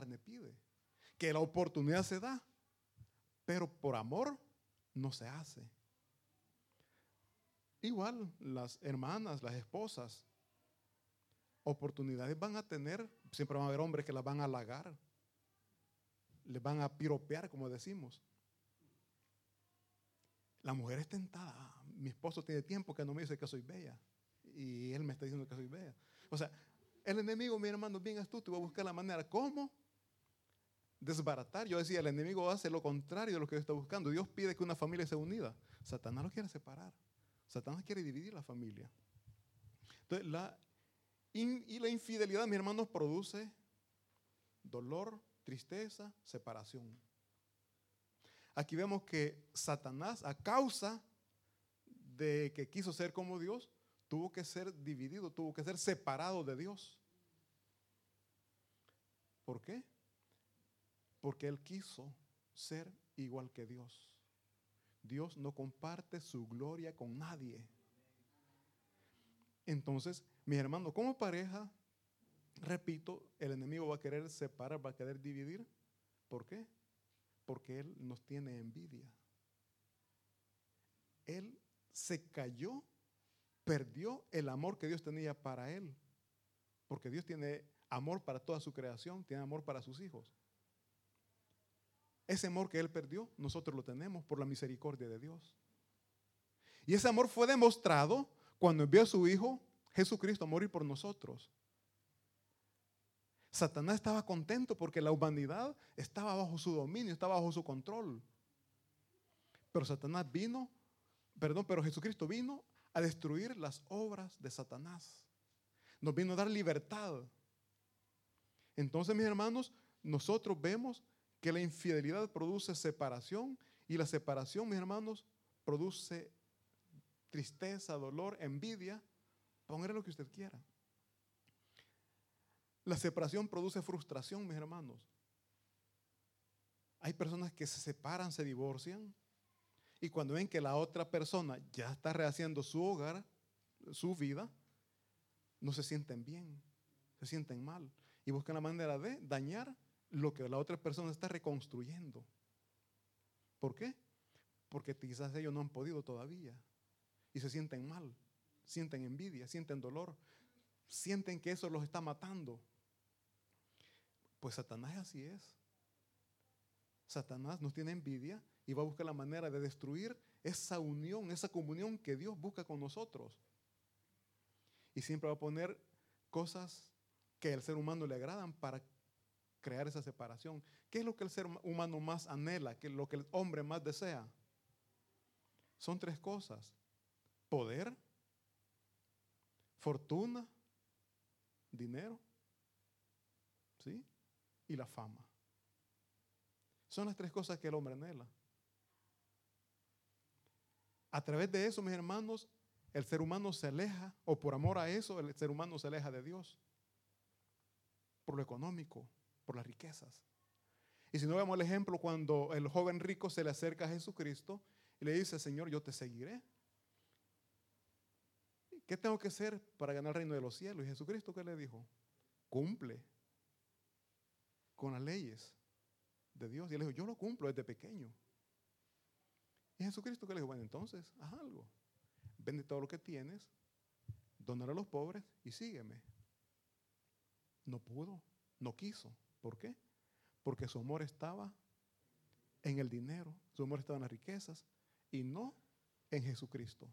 carne pide, que la oportunidad se da, pero por amor no se hace. Igual las hermanas, las esposas, oportunidades van a tener, siempre van a haber hombres que las van a halagar, les van a piropear, como decimos. La mujer es tentada. Mi esposo tiene tiempo que no me dice que soy bella y él me está diciendo que soy bella. O sea, el enemigo, mi hermano, bien astuto va a buscar la manera. ¿Cómo? Desbaratar. Yo decía, el enemigo hace lo contrario de lo que Dios está buscando. Dios pide que una familia sea unida. Satanás lo quiere separar. Satanás quiere dividir la familia. Entonces, la y la infidelidad, mi hermanos, produce dolor, tristeza, separación. Aquí vemos que Satanás, a causa de que quiso ser como Dios, tuvo que ser dividido, tuvo que ser separado de Dios. ¿Por qué? Porque él quiso ser igual que Dios. Dios no comparte su gloria con nadie. Entonces, mis hermanos, como pareja, repito, el enemigo va a querer separar, va a querer dividir. ¿Por qué? Porque él nos tiene envidia. Él se cayó perdió el amor que Dios tenía para él. Porque Dios tiene amor para toda su creación, tiene amor para sus hijos. Ese amor que él perdió, nosotros lo tenemos por la misericordia de Dios. Y ese amor fue demostrado cuando envió a su Hijo Jesucristo a morir por nosotros. Satanás estaba contento porque la humanidad estaba bajo su dominio, estaba bajo su control. Pero Satanás vino, perdón, pero Jesucristo vino a destruir las obras de Satanás. Nos vino a dar libertad. Entonces, mis hermanos, nosotros vemos que la infidelidad produce separación y la separación, mis hermanos, produce tristeza, dolor, envidia. Póngale lo que usted quiera. La separación produce frustración, mis hermanos. Hay personas que se separan, se divorcian y cuando ven que la otra persona ya está rehaciendo su hogar, su vida, no se sienten bien, se sienten mal. Y buscan la manera de dañar lo que la otra persona está reconstruyendo. ¿Por qué? Porque quizás ellos no han podido todavía. Y se sienten mal, sienten envidia, sienten dolor, sienten que eso los está matando. Pues Satanás así es. Satanás nos tiene envidia y va a buscar la manera de destruir esa unión, esa comunión que Dios busca con nosotros. Y siempre va a poner cosas que al ser humano le agradan para crear esa separación. ¿Qué es lo que el ser humano más anhela? ¿Qué es lo que el hombre más desea? Son tres cosas. Poder, fortuna, dinero, ¿sí? Y la fama. Son las tres cosas que el hombre anhela. A través de eso, mis hermanos, el ser humano se aleja, o por amor a eso, el ser humano se aleja de Dios. Por lo económico, por las riquezas. Y si no vemos el ejemplo cuando el joven rico se le acerca a Jesucristo y le dice, Señor, yo te seguiré. ¿Qué tengo que hacer para ganar el reino de los cielos? Y Jesucristo, ¿qué le dijo? Cumple con las leyes de Dios. Y él dijo, yo lo cumplo desde pequeño. Y Jesucristo que le dijo, bueno, entonces, haz algo. Vende todo lo que tienes, donale a los pobres y sígueme. No pudo, no quiso. ¿Por qué? Porque su amor estaba en el dinero, su amor estaba en las riquezas y no en Jesucristo.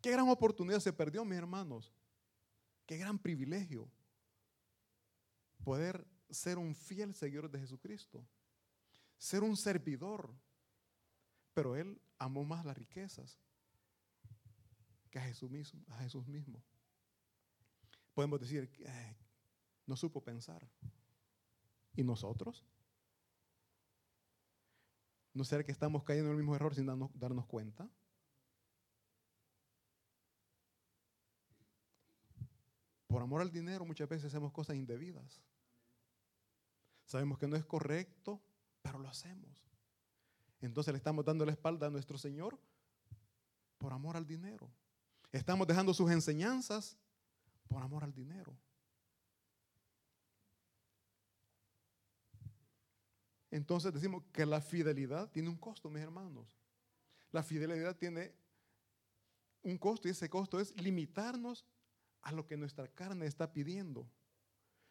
Qué gran oportunidad se perdió, mis hermanos. Qué gran privilegio poder ser un fiel seguidor de Jesucristo. Ser un servidor pero él amó más las riquezas que a Jesús mismo. Podemos decir que no supo pensar. ¿Y nosotros? ¿No será que estamos cayendo en el mismo error sin darnos, darnos cuenta? Por amor al dinero muchas veces hacemos cosas indebidas. Sabemos que no es correcto, pero lo hacemos. Entonces le estamos dando la espalda a nuestro Señor por amor al dinero. Estamos dejando sus enseñanzas por amor al dinero. Entonces decimos que la fidelidad tiene un costo, mis hermanos. La fidelidad tiene un costo y ese costo es limitarnos a lo que nuestra carne está pidiendo.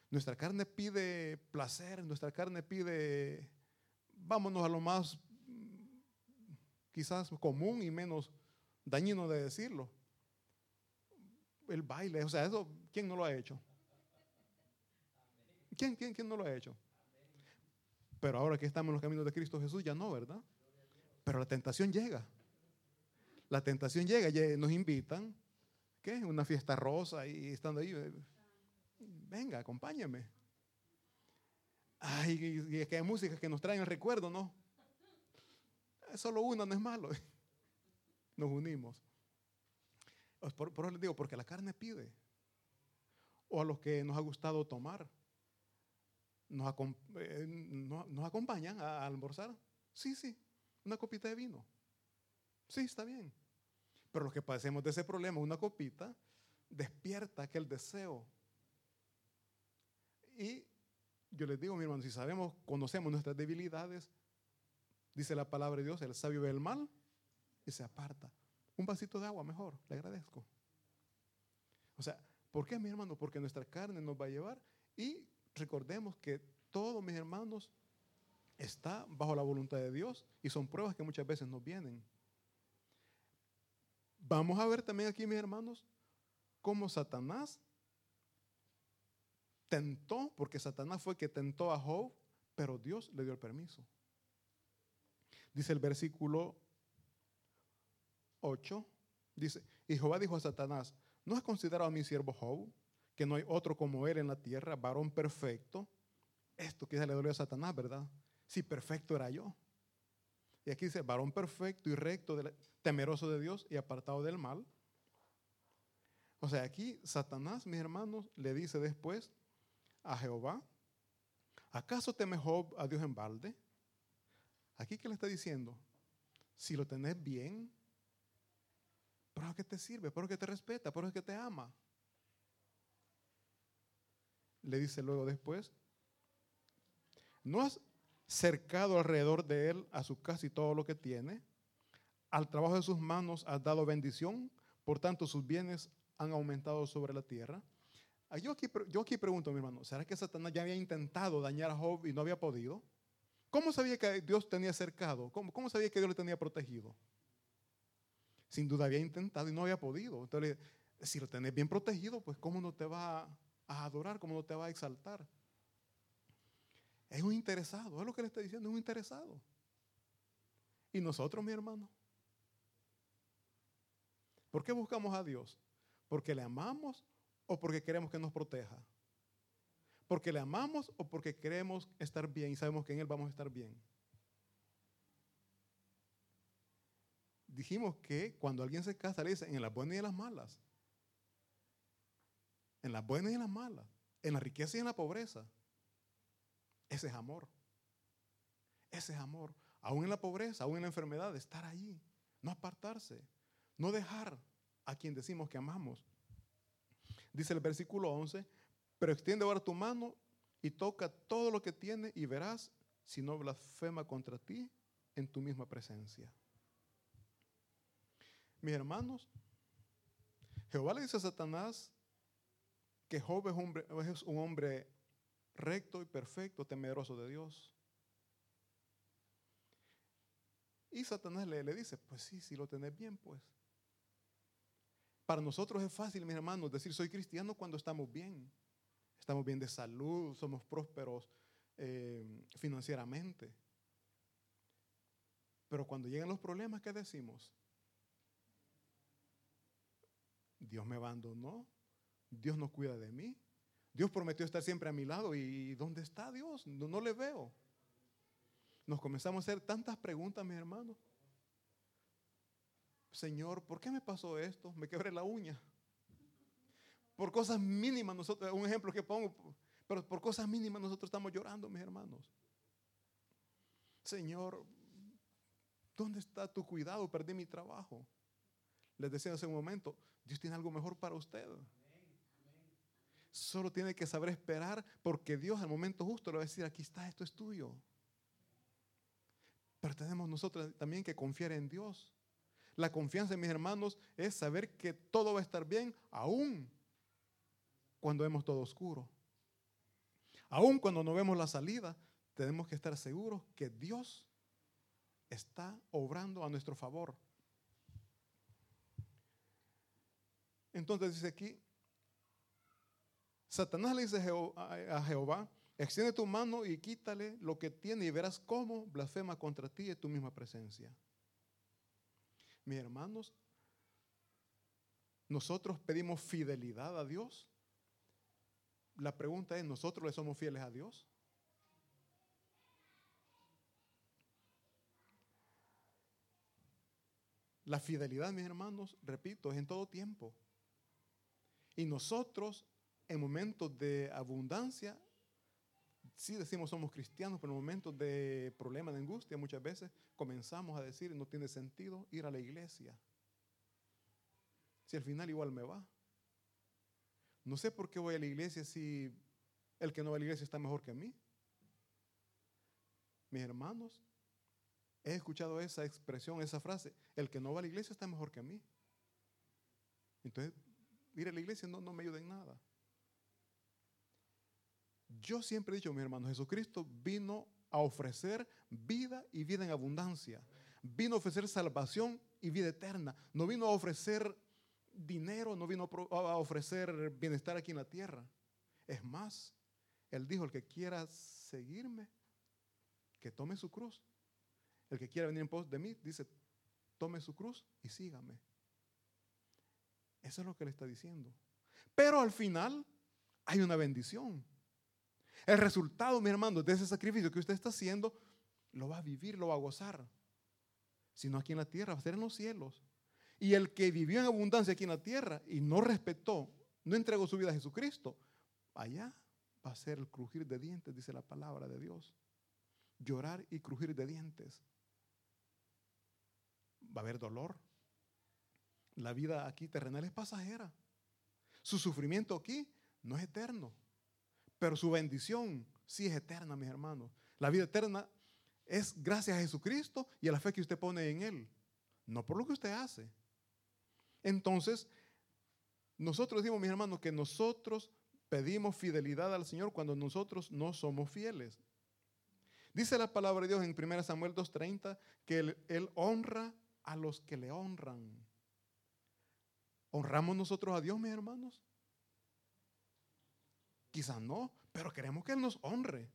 Nuestra carne pide placer, nuestra carne pide, vámonos a lo más quizás común y menos dañino de decirlo. El baile, o sea, eso, ¿quién no lo ha hecho? ¿Quién, quién, quién no lo ha hecho? Pero ahora que estamos en los caminos de Cristo Jesús, ya no, ¿verdad? Pero la tentación llega. La tentación llega, nos invitan, ¿qué? Una fiesta rosa y estando ahí, venga, acompáñame. Ay, y es que hay música que nos traen el recuerdo, ¿no? Solo una no es malo. Nos unimos. Por, por eso les digo, porque la carne pide. O a los que nos ha gustado tomar. Nos, eh, nos acompañan a almorzar. Sí, sí, una copita de vino. Sí, está bien. Pero los que padecemos de ese problema, una copita despierta aquel deseo. Y yo les digo, mi hermano, si sabemos, conocemos nuestras debilidades, dice la palabra de Dios, el sabio ve el mal y se aparta. Un vasito de agua mejor, le agradezco. O sea, ¿por qué, mi hermano? Porque nuestra carne nos va a llevar y recordemos que todos mis hermanos está bajo la voluntad de Dios y son pruebas que muchas veces nos vienen. Vamos a ver también aquí, mis hermanos, cómo Satanás tentó, porque Satanás fue que tentó a Job, pero Dios le dio el permiso. Dice el versículo 8, dice, y Jehová dijo a Satanás, ¿no has considerado a mi siervo Job, que no hay otro como él en la tierra, varón perfecto? Esto quizá le dolió a Satanás, ¿verdad? Si perfecto era yo. Y aquí dice, varón perfecto y recto, temeroso de Dios y apartado del mal. O sea, aquí Satanás, mis hermanos, le dice después a Jehová, ¿acaso teme Job a Dios en balde? Aquí que le está diciendo, si lo tenés bien, ¿para qué te sirve? ¿Para qué te respeta? ¿Para qué te ama? Le dice luego después, ¿no has cercado alrededor de él a su casa y todo lo que tiene? Al trabajo de sus manos has dado bendición, por tanto sus bienes han aumentado sobre la tierra. Ah, yo aquí, yo aquí pregunto, mi hermano, ¿será que Satanás ya había intentado dañar a Job y no había podido? ¿Cómo sabía que Dios tenía cercado? ¿Cómo, sabía que Dios le tenía protegido? Sin duda había intentado y no había podido. Entonces, si lo tenés bien protegido, pues ¿cómo no te va a adorar? ¿Cómo no te va a exaltar? Es un interesado, es lo que le está diciendo, es un interesado. ¿Y nosotros, mi hermano? ¿Por qué buscamos a Dios? ¿Porque le amamos o porque queremos que nos proteja? ¿Porque le amamos o porque queremos estar bien y sabemos que en Él vamos a estar bien? Dijimos que cuando alguien se casa le dicen en las buenas y en las malas. En las buenas y en las malas. En la riqueza y en la pobreza. Ese es amor. Ese es amor. Aún en la pobreza, aún en la enfermedad, estar allí. No apartarse. No dejar a quien decimos que amamos. Dice el versículo 11, pero extiende ahora tu mano y toca todo lo que tiene y verás si no blasfema contra ti en tu misma presencia. Mis hermanos, Jehová le dice a Satanás que Job es un hombre, es un hombre recto y perfecto, temeroso de Dios. Y Satanás le, le dice, pues sí, si lo tenés bien, pues. Para nosotros es fácil, mis hermanos, decir soy cristiano cuando estamos bien. Estamos bien de salud, somos prósperos eh, financieramente. Pero cuando llegan los problemas, ¿qué decimos? Dios me abandonó, Dios no cuida de mí, Dios prometió estar siempre a mi lado y ¿dónde está Dios? No, le veo. Nos comenzamos a hacer tantas preguntas, mis hermanos. Señor, ¿por qué me pasó esto? Me quebré la uña. Por cosas mínimas, nosotros, un ejemplo que pongo, pero por cosas mínimas nosotros estamos llorando, mis hermanos. Señor, ¿dónde está tu cuidado? Perdí mi trabajo. Les decía hace un momento, Dios tiene algo mejor para usted. Solo tiene que saber esperar porque Dios al momento justo le va a decir, aquí está, esto es tuyo. Pero tenemos nosotros también que confiar en Dios. La confianza en mis hermanos es saber que todo va a estar bien, aún cuando vemos todo oscuro. Aún cuando no vemos la salida, tenemos que estar seguros que Dios está obrando a nuestro favor. Entonces dice aquí, Satanás le dice a Jehová, extiende tu mano y quítale lo que tiene y verás cómo blasfema contra ti en tu misma presencia. Mis hermanos, nosotros pedimos fidelidad a Dios. La pregunta es, ¿nosotros le somos fieles a Dios? La fidelidad, mis hermanos, repito, es en todo tiempo. Y nosotros, en momentos de abundancia, sí decimos somos cristianos, pero en momentos de problema, de angustia, muchas veces comenzamos a decir, no tiene sentido ir a la iglesia. Si al final igual me va. No sé por qué voy a la iglesia si el que no va a la iglesia está mejor que a mí. Mis hermanos, he escuchado esa expresión, esa frase, el que no va a la iglesia está mejor que a mí. Entonces, ir a la iglesia no, no me ayuda en nada. Yo siempre he dicho, mi hermano, Jesucristo vino a ofrecer vida y vida en abundancia. Vino a ofrecer salvación y vida eterna. No vino a ofrecer dinero, no vino a ofrecer bienestar aquí en la tierra. Es más, Él dijo, el que quiera seguirme, que tome su cruz. El que quiera venir en pos de mí, dice, tome su cruz y sígame. Eso es lo que Él está diciendo. Pero al final hay una bendición. El resultado, mi hermano, de ese sacrificio que usted está haciendo, lo va a vivir, lo va a gozar. Si no aquí en la tierra, va a ser en los cielos. Y el que vivió en abundancia aquí en la tierra y no respetó, no entregó su vida a Jesucristo, allá va a ser el crujir de dientes, dice la palabra de Dios. Llorar y crujir de dientes. Va a haber dolor. La vida aquí terrenal es pasajera. Su sufrimiento aquí no es eterno. Pero su bendición sí es eterna, mis hermanos. La vida eterna es gracias a Jesucristo y a la fe que usted pone en Él, no por lo que usted hace. Entonces, nosotros decimos, mis hermanos, que nosotros pedimos fidelidad al Señor cuando nosotros no somos fieles. Dice la palabra de Dios en 1 Samuel 2.30 que él, él, honra a los que le honran. ¿Honramos nosotros a Dios, mis hermanos? Quizás no, pero queremos que Él nos honre.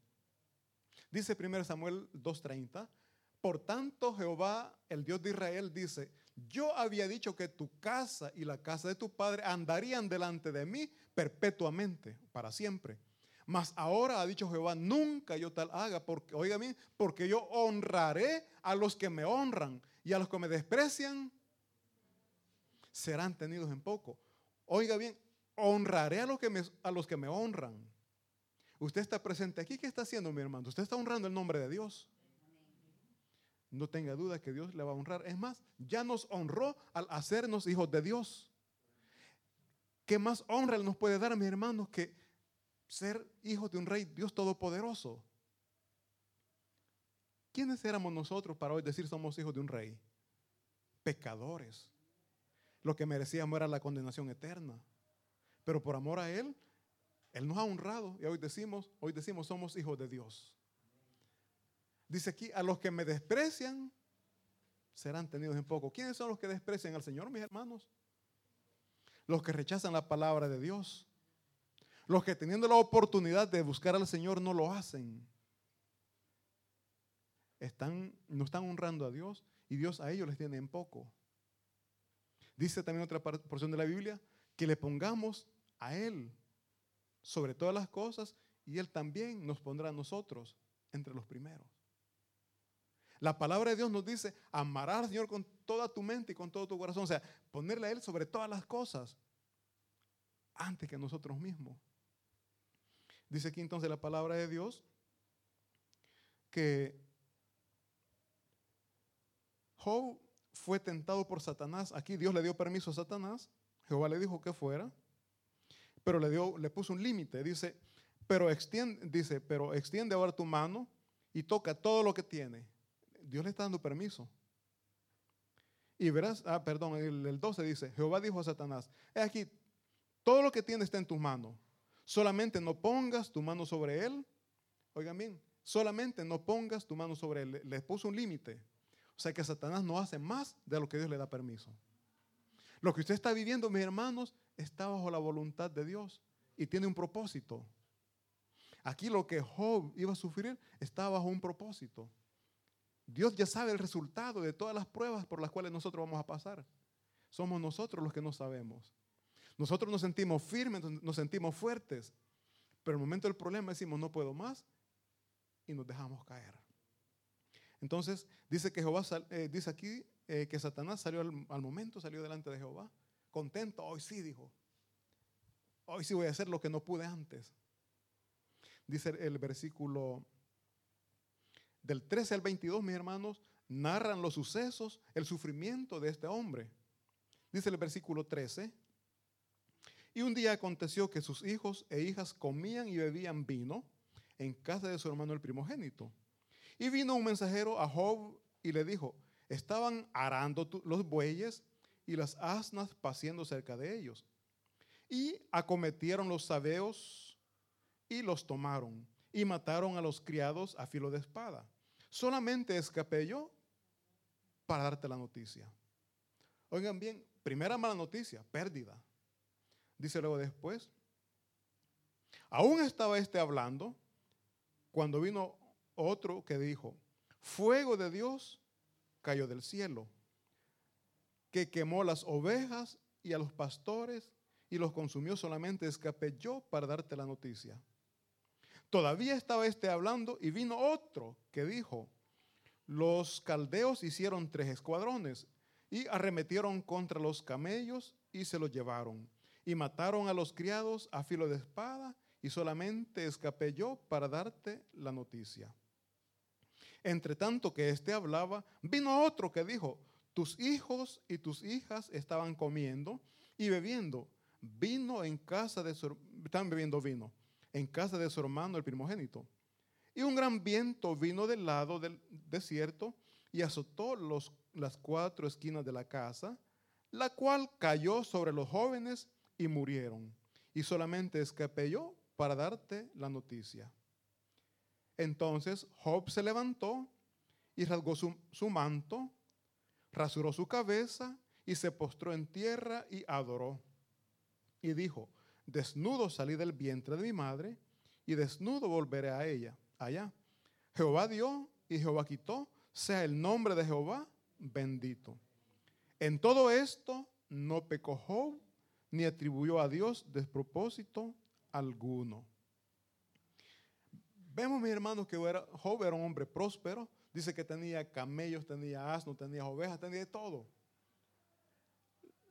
Dice 1 Samuel 2.30, por tanto Jehová, el Dios de Israel, dice, yo había dicho que tu casa y la casa de tu padre andarían delante de mí perpetuamente, para siempre. Mas ahora ha dicho Jehová, nunca yo tal haga, porque, oiga bien, porque yo honraré a los que me honran y a los que me desprecian serán tenidos en poco. Oiga bien, honraré a los que me, a los que me honran. Usted está presente aquí, ¿qué está haciendo mi hermano? Usted está honrando el nombre de Dios. No tenga duda que Dios le va a honrar. Es más, ya nos honró al hacernos hijos de Dios. ¿Qué más honra nos puede dar, mis hermanos, que ser hijos de un rey, Dios Todopoderoso? ¿Quiénes éramos nosotros para hoy decir somos hijos de un rey? Pecadores. Lo que merecíamos era la condenación eterna. Pero por amor a Él, Él nos ha honrado y hoy decimos, hoy decimos somos hijos de Dios. Dice aquí, a los que me desprecian serán tenidos en poco. ¿Quiénes son los que desprecian al Señor, mis hermanos? Los que rechazan la palabra de Dios. Los que teniendo la oportunidad de buscar al Señor no lo hacen. Están, no están honrando a Dios y Dios a ellos les tiene en poco. Dice también otra porción de la Biblia que le pongamos a Él sobre todas las cosas y Él también nos pondrá a nosotros entre los primeros. La palabra de Dios nos dice, amarás al Señor con toda tu mente y con todo tu corazón. O sea, ponerle a Él sobre todas las cosas antes que nosotros mismos. Dice aquí entonces la palabra de Dios que Job fue tentado por Satanás. Aquí Dios le dio permiso a Satanás. Jehová le dijo que fuera pero le, dio, le puso un límite. Dice, pero extiende, dice, pero extiende ahora tu mano y toca todo lo que tiene. Dios le está dando permiso. Y verás, ah, perdón, el, el 12 dice, Jehová dijo a Satanás, he aquí, todo lo que tienes está en tus manos. Solamente no pongas tu mano sobre él. Oigan bien, solamente no pongas tu mano sobre él. Le, puso un límite. O sea que Satanás no hace más de lo que Dios le da permiso. Lo que usted está viviendo, mis hermanos, está bajo la voluntad de Dios y tiene un propósito. Aquí lo que Job iba a sufrir está bajo un propósito. Dios ya sabe el resultado de todas las pruebas por las cuales nosotros vamos a pasar. Somos nosotros los que no sabemos. Nosotros nos sentimos firmes, nos sentimos fuertes, pero en el momento del problema decimos no puedo más y nos dejamos caer. Entonces dice que eh, dice aquí eh, que Satanás salió al, al, momento, salió delante de Jehová, contento. Hoy sí dijo, hoy sí voy a hacer lo que no pude antes. Dice el versículo del 13 al 22, mis hermanos, narran los sucesos, el sufrimiento de este hombre. Dice el versículo 13. Y un día aconteció que sus hijos e hijas comían y bebían vino en casa de su hermano el primogénito. Y vino un mensajero a Job y le dijo, estaban arando los bueyes y las asnas paciendo cerca de ellos. Y acometieron los sabeos y los tomaron y mataron a los criados a filo de espada. Solamente escapé yo para darte la noticia. Oigan bien, primera mala noticia, pérdida. Dice luego después, aún estaba este hablando cuando vino otro que dijo, fuego de Dios cayó del cielo, que quemó las ovejas y a los pastores y los consumió solamente, escapé yo para darte la noticia. Todavía estaba este hablando y vino otro que dijo, los caldeos hicieron tres escuadrones y arremetieron contra los camellos y se los llevaron y mataron a los criados a filo de espada y solamente escapé yo para darte la noticia. Entre tanto que éste hablaba, vino otro que dijo, tus hijos y tus hijas estaban comiendo y bebiendo vino en casa de su, están bebiendo vino en casa de su hermano el primogénito. Y un gran viento vino del lado del desierto y azotó los, las cuatro esquinas de la casa, la cual cayó sobre los jóvenes y murieron. Y solamente escapé yo para darte la noticia. Entonces Job se levantó y rasgó su, su manto, rasuró su cabeza y se postró en tierra y adoró. Y dijo, desnudo salí del vientre de mi madre y desnudo volveré a ella, allá. Jehová dio y Jehová quitó, sea el nombre de Jehová bendito. En todo esto no pecó Job ni atribuyó a Dios despropósito alguno. Vemos, mis hermanos, que Job era un hombre próspero. Dice que tenía camellos, tenía asnos, tenía ovejas, tenía todo.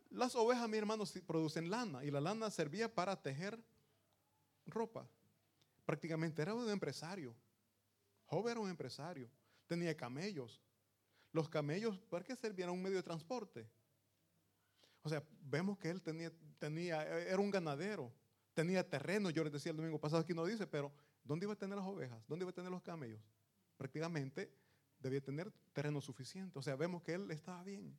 Las ovejas, mis hermanos, producen lana y la lana servía para tejer ropa. Prácticamente era un empresario. Job era un empresario. Tenía camellos. Los camellos, ¿para qué servían? Un medio de transporte. O sea, vemos que él tenía, tenía, era un ganadero, tenía terreno, yo les decía el domingo pasado, aquí no dice, pero ¿dónde iba a tener las ovejas? ¿Dónde iba a tener los camellos? Prácticamente debía tener terreno suficiente. O sea, vemos que él estaba bien.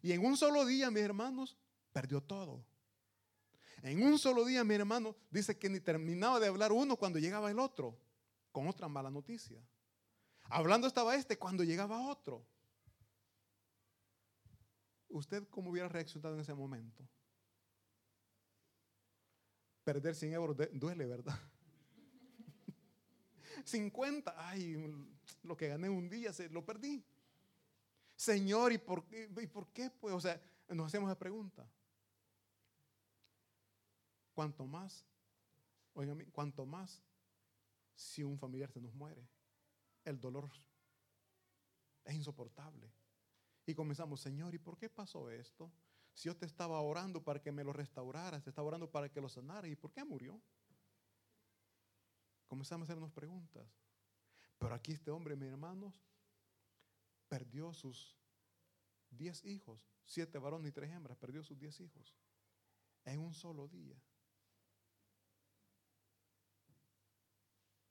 Y en un solo día, mis hermanos, perdió todo. En un solo día, mi hermano, dice que ni terminaba de hablar uno cuando llegaba el otro, con otra mala noticia. Hablando estaba este cuando llegaba otro. ¿Usted cómo hubiera reaccionado en ese momento? Perder 100 euros duele, ¿verdad? 50, ay, lo que gané un día se, lo perdí. Señor, ¿y por, qué, ¿y por qué? Pues, o sea, nos hacemos la pregunta. ¿Cuánto más? Oigan, ¿cuánto más si un familiar se nos muere? El dolor es insoportable. Y comenzamos, Señor, ¿y por qué pasó esto? Si yo te estaba orando para que me lo restauraras, te estaba orando para que lo sanara, ¿y por qué murió? Comenzamos a hacernos preguntas. Pero aquí este hombre, mis hermanos, perdió sus diez hijos, siete varones y tres hembras, perdió sus diez hijos en un solo día.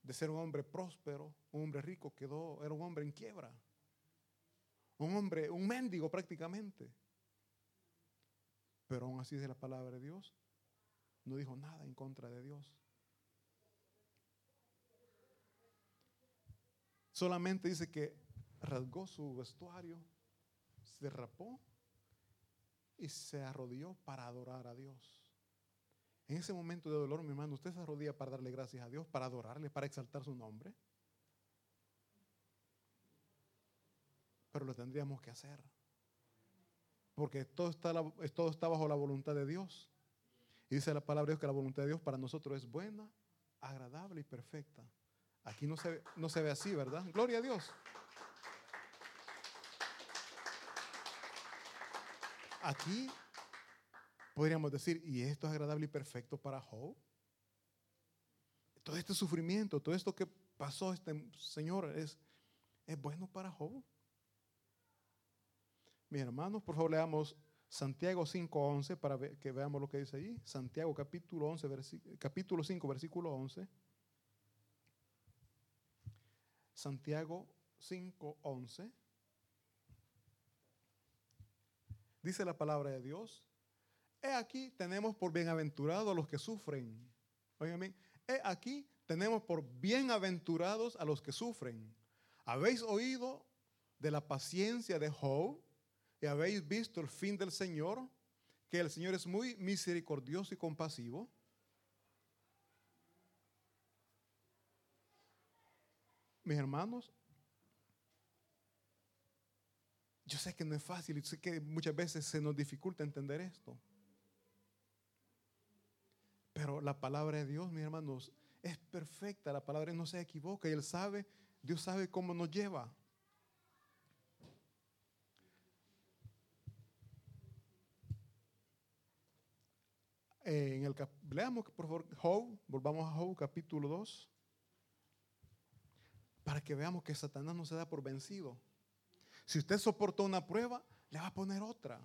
De ser un hombre próspero, un hombre rico, quedó, era un hombre en quiebra. un hombre, un mendigo prácticamente. Pero aún así de la palabra de Dios, no dijo nada en contra de Dios. Solamente dice que rasgó su vestuario, se rapó y se arrodilló para adorar a Dios. En ese momento de dolor, mi hermano, usted se arrodilla para darle gracias a Dios, para adorarle, para exaltar su nombre. Pero lo tendríamos que hacer. Porque todo está, todo está bajo la voluntad de Dios. Y dice la palabra de Dios que la voluntad de Dios para nosotros es buena, agradable y perfecta. Aquí no se, no se ve así, ¿verdad? Gloria a Dios. Aquí podríamos decir, ¿y esto es agradable y perfecto para Job? Todo este sufrimiento, todo esto que pasó este Señor es, es bueno para Job. Mis hermanos, por favor, leamos Santiago 5.11 para que veamos lo que dice ahí. Santiago capítulo, 11, capítulo 5, versículo 11. Santiago 5:11. Dice la palabra de Dios. He aquí tenemos por bienaventurados a los que sufren. Oigan He aquí tenemos por bienaventurados a los que sufren. Habéis oído de la paciencia de Job y habéis visto el fin del Señor, que el Señor es muy misericordioso y compasivo mis hermanos, yo sé que no es fácil y sé que muchas veces se nos dificulta entender esto. Pero la palabra de Dios, mis hermanos, es perfecta. La palabra no se equivoca y Él sabe, Dios sabe cómo nos lleva. En el, leamos por favor Job, volvamos a Job capítulo 2 para que veamos que Satanás no se da por vencido. Si usted soportó una prueba, le va a poner otra.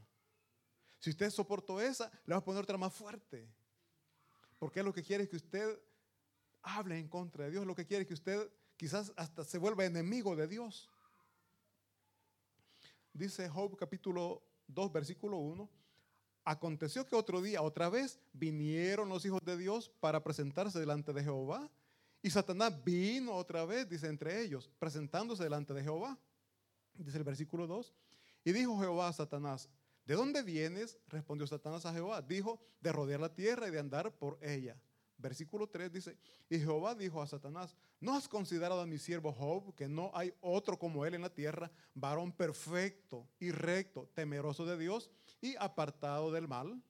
Si usted soportó esa, le va a poner otra más fuerte. Porque lo que quiere es que usted hable en contra de Dios. Lo que quiere es que usted quizás hasta se vuelva enemigo de Dios. Dice Job capítulo 2, versículo 1. Aconteció que otro día, otra vez, vinieron los hijos de Dios para presentarse delante de Jehová y Satanás vino otra vez, dice, entre ellos, presentándose delante de Jehová. Dice el versículo 2. Y dijo Jehová a Satanás, ¿de dónde vienes? Respondió Satanás a Jehová. Dijo, de rodear la tierra y de andar por ella. Versículo 3 dice, y Jehová dijo a Satanás, ¿no has considerado a mi siervo Job, que no hay otro como él en la tierra, varón perfecto y recto, temeroso de Dios y apartado del mal?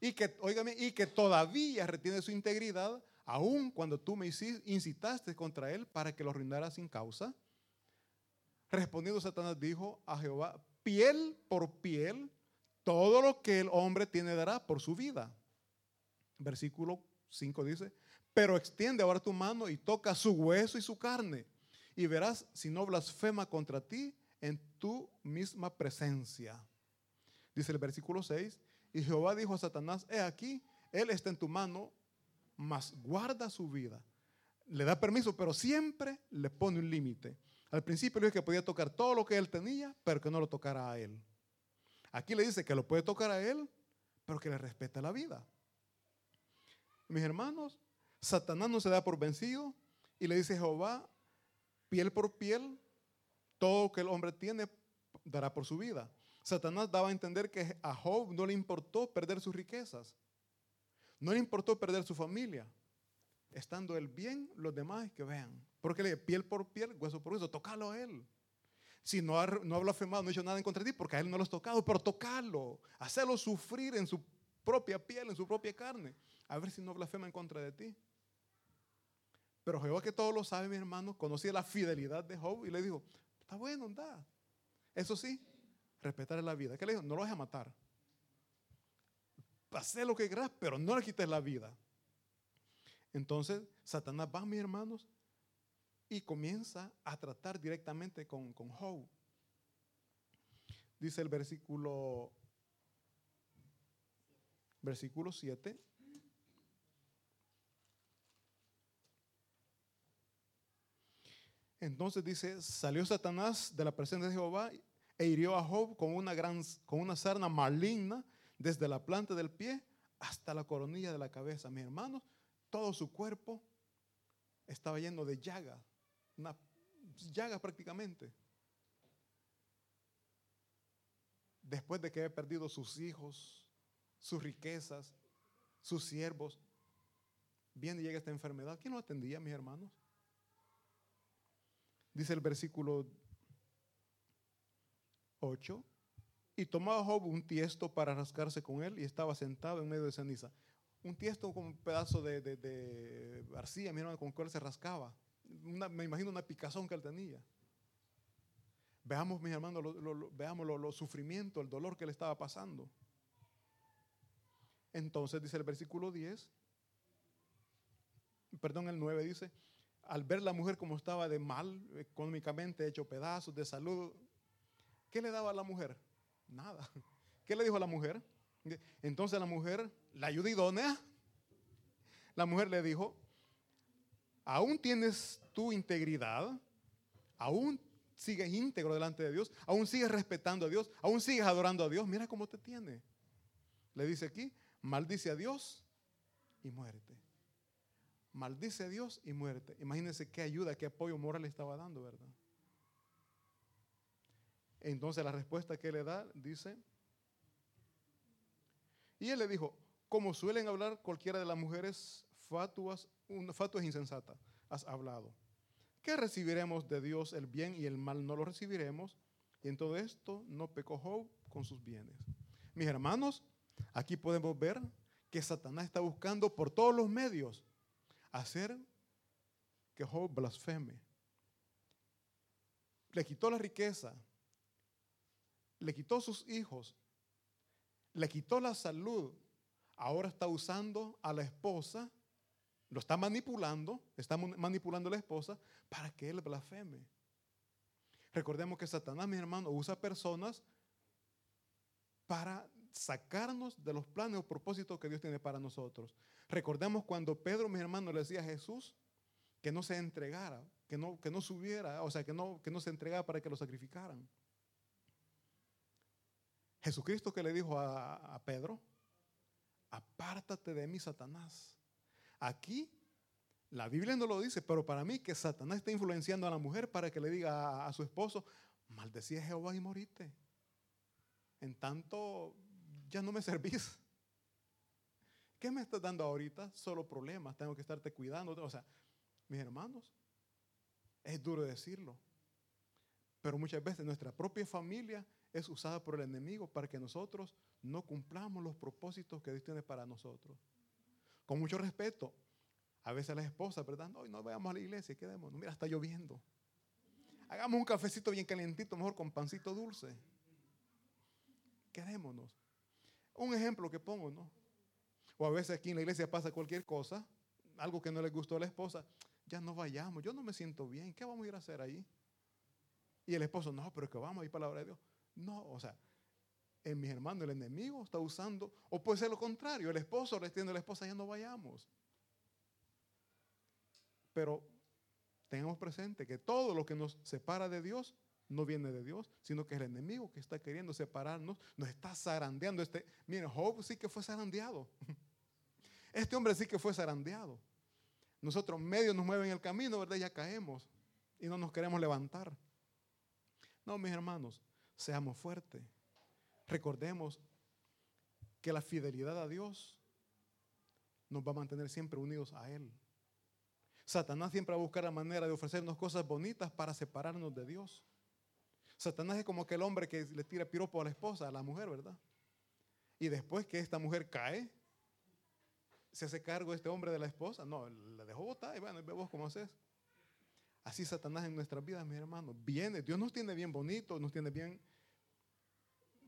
Y que, óigame, y que todavía retiene su integridad, aun cuando tú me incitaste contra él para que lo arruinara sin causa. Respondiendo Satanás dijo a Jehová, piel por piel, todo lo que el hombre tiene dará por su vida. Versículo 5 dice, pero extiende ahora tu mano y toca su hueso y su carne, y verás si no blasfema contra ti en tu misma presencia. Dice el versículo 6, y Jehová dijo a Satanás, he aquí, él está en tu mano, mas guarda su vida. Le da permiso, pero siempre le pone un límite. Al principio le dijo que podía tocar todo lo que él tenía, pero que no lo tocara a él. Aquí le dice que lo puede tocar a él, pero que le respeta la vida. Mis hermanos, Satanás no se da por vencido y le dice Jehová, piel por piel, todo lo que el hombre tiene dará por su vida. Satanás daba a entender que a Job no le importó perder sus riquezas. No le importó perder su familia. Estando él bien, los demás que vean. Porque le piel por piel, hueso por hueso, tocalo a él. Si no ha, no ha blasfemado, no ha hecho nada en contra de ti, porque a él no lo has tocado, pero tocarlo, hacerlo sufrir en su propia piel, en su propia carne, a ver si no blasfema en contra de ti. Pero Jehová que todo lo sabe, mi hermano, conocía la fidelidad de Job y le dijo, está bueno, anda. Eso sí, respetar la vida. ¿Qué le dijo? No lo vas a matar hacer lo que quieras, pero no le quites la vida. Entonces, Satanás va, mis hermanos, y comienza a tratar directamente con, con Job. Dice el versículo, versículo 7. Entonces dice, salió Satanás de la presencia de Jehová e hirió a Job con una, gran, con una sarna maligna desde la planta del pie hasta la coronilla de la cabeza. Mis hermanos, todo su cuerpo estaba lleno de llagas, una llaga prácticamente. Después de que había perdido sus hijos, sus riquezas, sus siervos, viene y llega esta enfermedad. ¿Quién lo atendía, mis hermanos? Dice el versículo 8. Y tomaba Job un tiesto para rascarse con él y estaba sentado en medio de ceniza. Un tiesto con un pedazo de, de, arcilla, mi hermano, con el cual se rascaba. me imagino una picazón que él tenía. Veamos, mis hermanos, veamos los sufrimientos, el dolor que le estaba pasando. Entonces dice el versículo 10, perdón, el 9 dice, al ver la mujer como estaba de mal, económicamente hecho pedazos, de salud, ¿qué le daba a la mujer? Nada. ¿Qué le dijo a la mujer? Entonces la mujer, la ayuda idónea, la mujer le dijo, aún tienes tu integridad, aún sigues íntegro delante de Dios, aún sigues respetando a Dios, aún sigues adorando a Dios, mira cómo te tiene. Le dice aquí, maldice a Dios y muérete. Maldice a Dios y muérete. Imagínense qué ayuda, qué apoyo moral le estaba dando, ¿verdad? Entonces la respuesta que le da dice, y él le dijo, como suelen hablar cualquiera de las mujeres fatuas, una fatua es insensata, has hablado. ¿Qué recibiremos de Dios el bien y el mal no lo recibiremos? Y en todo esto no pecó Job con sus bienes. Mis hermanos, aquí podemos ver que Satanás está buscando por todos los medios hacer que Job blasfeme. Le quitó la riqueza, le quitó sus hijos, le quitó la salud. Ahora está usando a la esposa, lo está manipulando, está manipulando a la esposa para que él blasfeme. Recordemos que Satanás, mi hermano, usa personas para sacarnos de los planes o propósitos que Dios tiene para nosotros. Recordemos cuando Pedro, mi hermano, le decía a Jesús que no se entregara, que no, que no subiera, o sea, que no, que no se entregara para que lo sacrificaran. Jesucristo que le dijo a, Pedro, apártate de mí, Satanás. Aquí la Biblia no lo dice, pero para mí que Satanás está influenciando a la mujer para que le diga a, su esposo, maldecía a Jehová y morite. En tanto, ya no me servís. ¿Qué me estás dando ahorita? Solo problemas, tengo que estarte cuidando. O sea, mis hermanos, es duro decirlo, pero muchas veces nuestra propia familia es usada por el enemigo para que nosotros no cumplamos los propósitos que Dios tiene para nosotros. Con mucho respeto, a veces las esposas, ¿verdad? No, no vayamos a la iglesia, quedémonos. Mira, está lloviendo. Hagamos un cafecito bien calientito, mejor con pancito dulce. Quedémonos. Un ejemplo que pongo, ¿no? O a veces aquí en la iglesia pasa cualquier cosa, algo que no le gustó a la esposa, ya no vayamos, yo no me siento bien, ¿qué vamos a ir a hacer ahí? Y el esposo, no, pero que vamos a ir palabra de Dios. No, o sea, en mis hermanos, el enemigo está usando, o puede ser lo contrario, el esposo le tiene a la esposa, ya no vayamos. Pero tengamos presente que todo lo que nos separa de Dios no viene de Dios, sino que es el enemigo que está queriendo separarnos, nos está zarandeando. Este, miren, Job sí que fue zarandeado. Este hombre sí que fue zarandeado. Nosotros medio nos mueven el camino, ¿verdad? Ya caemos y no nos queremos levantar. No, mis hermanos, seamos fuertes. Recordemos que la fidelidad a Dios nos va a mantener siempre unidos a Él. Satanás siempre va a buscar la manera de ofrecernos cosas bonitas para separarnos de Dios. Satanás es como aquel hombre que le tira piropo a la esposa, a la mujer, ¿verdad? Y después que esta mujer cae, se hace cargo este hombre de la esposa. No, la dejó botar y bueno, vos cómo haces. Así Satanás en nuestras vidas, mis hermanos, viene. Dios nos tiene bien bonitos, nos tiene bien.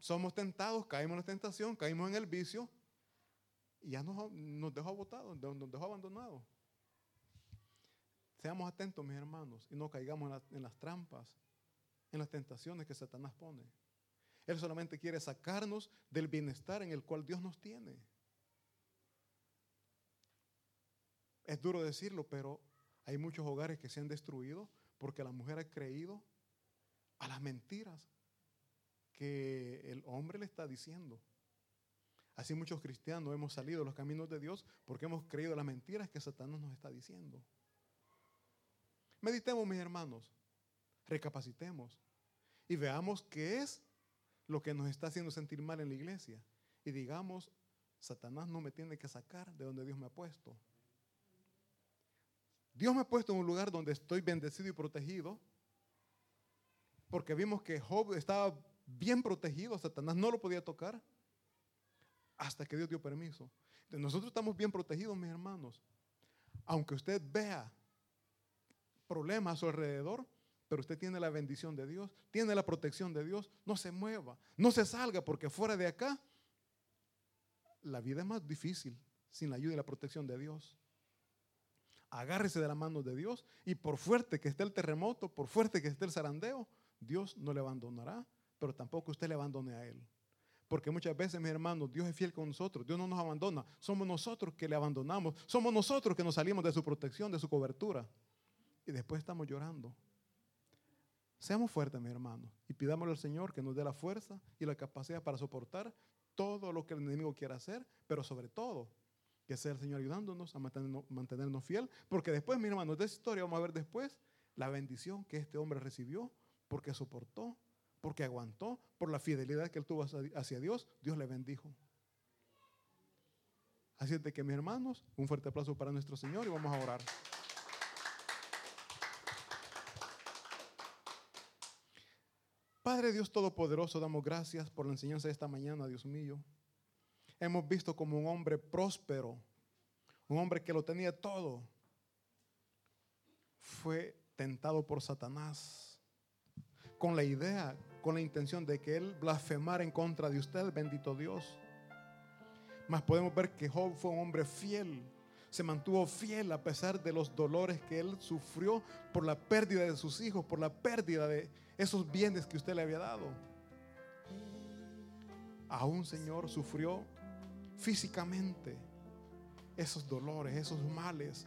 Somos tentados, caímos en la tentación, caímos en el vicio y ya nos, nos dejó botados, nos dejó abandonados. Seamos atentos, mis hermanos, y no caigamos en, las trampas, en las tentaciones que Satanás pone. Él solamente quiere sacarnos del bienestar en el cual Dios nos tiene. Es duro decirlo, pero hay muchos hogares que se han destruido porque la mujer ha creído a las mentiras que el hombre le está diciendo. Así muchos cristianos hemos salido de los caminos de Dios porque hemos creído las mentiras que Satanás nos está diciendo. Meditemos, mis hermanos, recapacitemos y veamos qué es lo que nos está haciendo sentir mal en la iglesia. Y digamos, Satanás no me tiene que sacar de donde Dios me ha puesto. Dios me ha puesto en un lugar donde estoy bendecido y protegido, porque vimos que Job estaba bien protegido, Satanás no lo podía tocar hasta que Dios dio permiso. nosotros estamos bien protegidos, mis hermanos. Aunque usted vea problemas a su alrededor, pero usted tiene la bendición de Dios, tiene la protección de Dios, no se mueva, no se salga, porque fuera de acá la vida es más difícil sin la ayuda y la protección de Dios. Agárrese de la mano de Dios y por fuerte que esté el terremoto, por fuerte que esté el zarandeo, Dios no le abandonará, pero tampoco usted le abandone a Él. Porque muchas veces, mis hermanos, Dios es fiel con nosotros. Dios no nos abandona. Somos nosotros que le abandonamos. Somos nosotros que nos salimos de su protección, de su cobertura. Y después estamos llorando. Seamos fuertes, mis hermanos. Y pidámosle al Señor que nos dé la fuerza y la capacidad para soportar todo lo que el enemigo quiera hacer. Pero sobre todo, que sea el Señor ayudándonos a mantenernos, mantenernos fiel. Porque después, mis hermanos, de esta historia vamos a ver después la bendición que este hombre recibió porque soportó porque aguantó por la fidelidad que él tuvo hacia Dios, Dios le bendijo. Así es de que mis hermanos, un fuerte aplauso para nuestro Señor y vamos a orar. Padre Dios Todopoderoso, damos gracias por la enseñanza de esta mañana, Dios mío. Hemos visto como un hombre próspero, un hombre que lo tenía todo, fue tentado por Satanás con la idea con la intención de que él blasfemara en contra de usted, bendito Dios. Mas podemos ver que Job fue un hombre fiel, se mantuvo fiel a pesar de los dolores que él sufrió por la pérdida de sus hijos, por la pérdida de esos bienes que usted le había dado. Aún Señor sufrió físicamente esos dolores, esos males,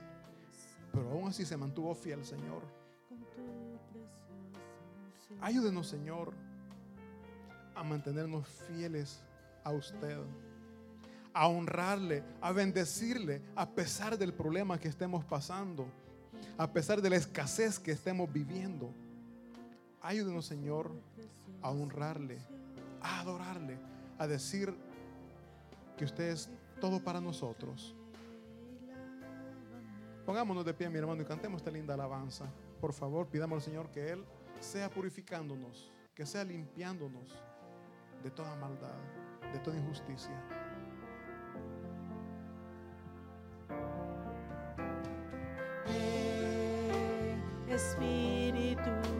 pero aún así se mantuvo fiel, Señor. Ayúdenos, Señor, a mantenernos fieles a usted, a honrarle, a bendecirle a pesar del problema que estemos pasando, a pesar de la escasez que estemos viviendo. Ayúdenos, Señor, a honrarle, a adorarle, a decir que usted es todo para nosotros. Pongámonos de pie, mi hermano, y cantemos esta linda alabanza. Por favor, pidamos al Señor que Él sea purificándonos, que sea limpiándonos de toda maldad, de toda injusticia. Espíritu.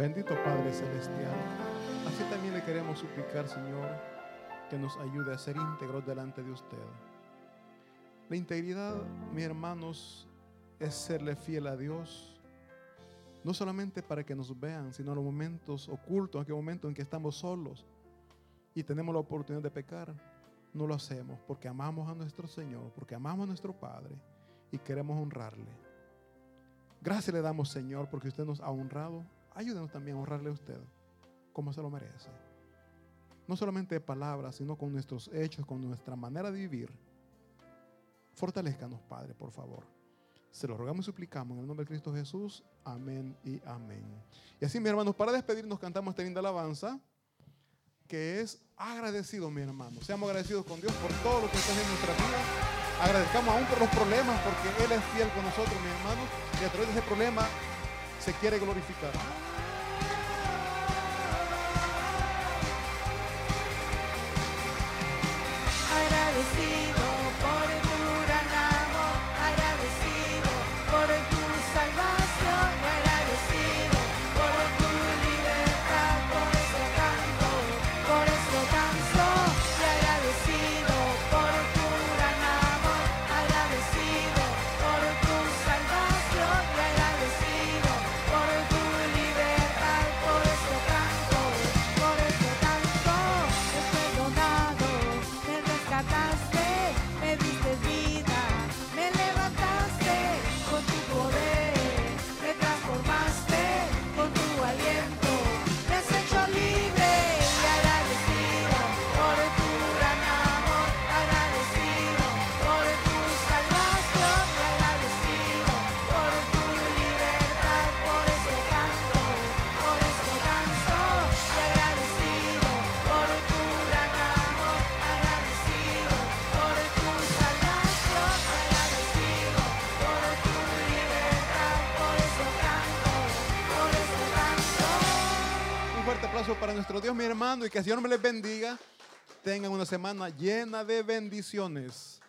Bendito Padre Celestial. Así también le queremos suplicar, Señor, que nos ayude a ser íntegros delante de usted. La integridad, mis hermanos, es serle fiel a Dios. No solamente para que nos vean, sino en los momentos ocultos, en aquel momento en que estamos solos y tenemos la oportunidad de pecar. No lo hacemos porque amamos a nuestro Señor, porque amamos a nuestro Padre y queremos honrarle. Gracias le damos, Señor, porque usted nos ha honrado ayúdenos también a honrarle a usted como se lo merece. no solamente de palabras, sino con nuestros hechos, con nuestra manera de vivir. Fortalezcanos, Padre, por favor. Se lo rogamos y suplicamos en el nombre de Cristo Jesús. Amén y amén. Y así, mis hermanos, para despedirnos cantamos esta linda alabanza que es agradecido, mi hermano. Seamos agradecidos con Dios por todo lo que está en nuestra vida. Agradezcamos aún por los problemas, porque Él es fiel con nosotros, mi hermano. Y a través de ese problema se quiere glorificar. Dios, mi hermano, y que el Señor me les bendiga. Tengan una semana llena de bendiciones.